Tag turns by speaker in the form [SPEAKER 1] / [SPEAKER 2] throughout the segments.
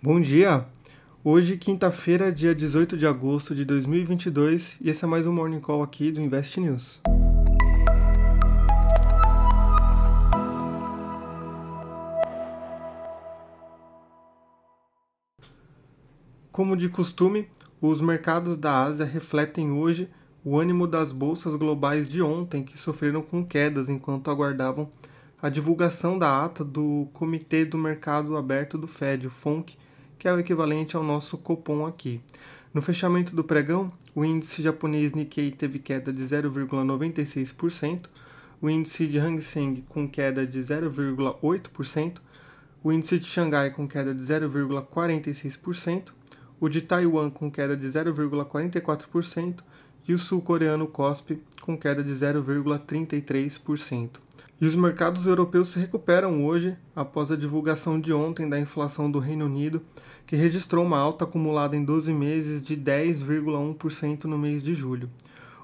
[SPEAKER 1] Bom dia! Hoje, quinta-feira, dia 18 de agosto de 2022, e esse é mais um Morning Call aqui do Invest News. Como de costume, os mercados da Ásia refletem hoje o ânimo das bolsas globais de ontem, que sofreram com quedas enquanto aguardavam a divulgação da ata do Comitê do Mercado Aberto do Fed, o FONC, que é o equivalente ao nosso Copom aqui. No fechamento do pregão, o índice japonês Nikkei teve queda de 0,96%, o índice de Hang Seng com queda de 0,8%, o índice de Xangai com queda de 0,46%, o de Taiwan com queda de 0,44% e o sul-coreano KOSPI com queda de 0,33%. E os mercados europeus se recuperam hoje após a divulgação de ontem da inflação do Reino Unido, que registrou uma alta acumulada em 12 meses de 10,1% no mês de julho.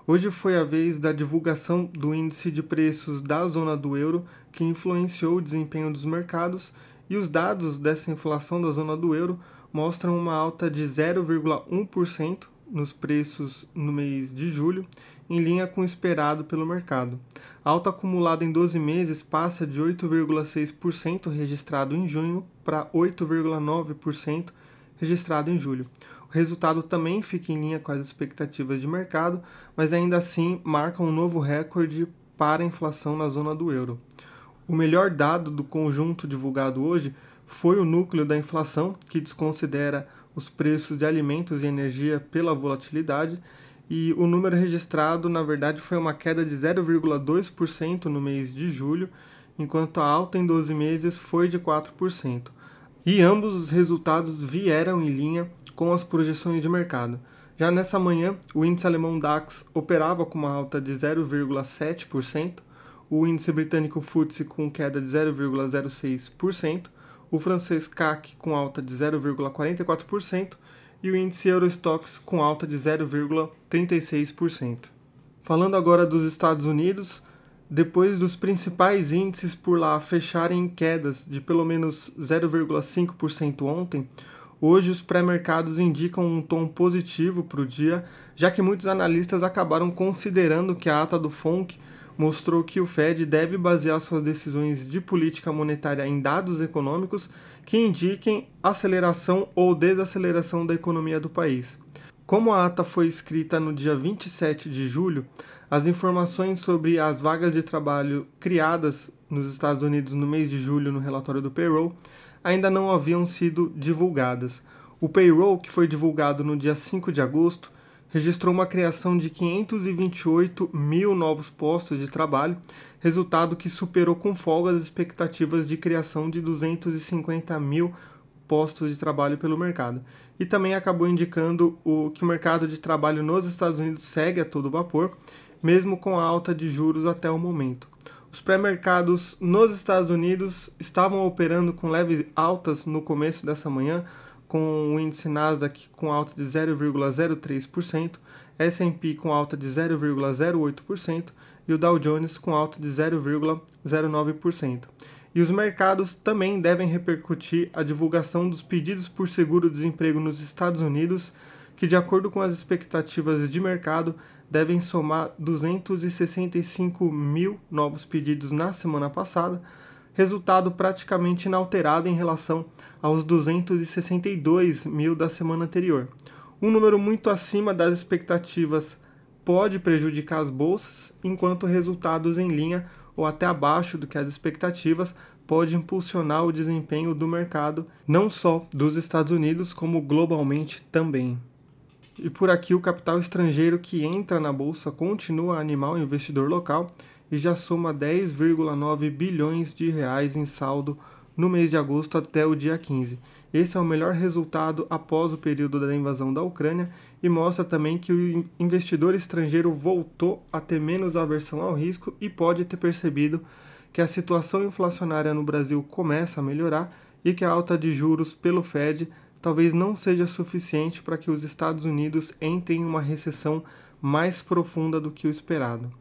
[SPEAKER 1] Hoje foi a vez da divulgação do índice de preços da zona do euro, que influenciou o desempenho dos mercados, e os dados dessa inflação da zona do euro mostram uma alta de 0,1% nos preços no mês de julho, em linha com o esperado pelo mercado. Alta acumulada em 12 meses passa de 8,6% registrado em junho para 8,9% registrado em julho. O resultado também fica em linha com as expectativas de mercado, mas ainda assim marca um novo recorde para a inflação na zona do euro. O melhor dado do conjunto divulgado hoje foi o núcleo da inflação, que desconsidera os preços de alimentos e energia pela volatilidade, e o número registrado, na verdade, foi uma queda de 0,2% no mês de julho, enquanto a alta em 12 meses foi de 4%. E ambos os resultados vieram em linha com as projeções de mercado. Já nessa manhã, o índice alemão DAX operava com uma alta de 0,7%, o índice britânico FTSE com queda de 0,06%, o francês CAC com alta de 0,44% e o índice Eurostox com alta de 0,36%. Falando agora dos Estados Unidos, depois dos principais índices por lá fecharem em quedas de pelo menos 0,5% ontem, hoje os pré-mercados indicam um tom positivo para o dia, já que muitos analistas acabaram considerando que a ata do FONC mostrou que o Fed deve basear suas decisões de política monetária em dados econômicos que indiquem aceleração ou desaceleração da economia do país. Como a ata foi escrita no dia 27 de julho, as informações sobre as vagas de trabalho criadas nos Estados Unidos no mês de julho no relatório do payroll ainda não haviam sido divulgadas. O payroll, que foi divulgado no dia 5 de agosto, registrou uma criação de 528 mil novos postos de trabalho, resultado que superou com folga as expectativas de criação de 250 mil postos de trabalho pelo mercado. E também acabou indicando o, que o mercado de trabalho nos Estados Unidos segue a todo vapor, mesmo com a alta de juros até o momento. Os pré-mercados nos Estados Unidos estavam operando com leves altas no começo dessa manhã, com o índice Nasdaq com alta de 0,03%, S&P com alta de 0,08% e o Dow Jones com alta de 0,09%. E os mercados também devem repercutir a divulgação dos pedidos por seguro-desemprego nos Estados Unidos, que, de acordo com as expectativas de mercado, devem somar 265 mil novos pedidos na semana passada, resultado praticamente inalterado em relação aos 262 mil da semana anterior. Um número muito acima das expectativas pode prejudicar as bolsas, enquanto resultados em linha ou até abaixo do que as expectativas pode impulsionar o desempenho do mercado, não só dos Estados Unidos, como globalmente também. E por aqui o capital estrangeiro que entra na bolsa continua a animar o investidor local e já soma 10,9 bilhões de reais em saldo no mês de agosto até o dia 15. Esse é o melhor resultado após o período da invasão da Ucrânia e mostra também que o investidor estrangeiro voltou a ter menos aversão ao risco e pode ter percebido que a situação inflacionária no Brasil começa a melhorar e que a alta de juros pelo Fed talvez não seja suficiente para que os Estados Unidos entrem em uma recessão mais profunda do que o esperado.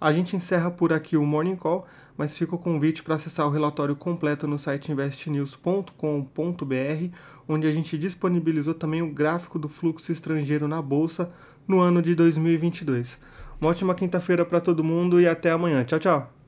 [SPEAKER 1] A gente encerra por aqui o Morning Call, mas fica o convite para acessar o relatório completo no site investnews.com.br, onde a gente disponibilizou também o gráfico do fluxo estrangeiro na bolsa no ano de 2022. Uma ótima quinta-feira para todo mundo e até amanhã. Tchau, tchau.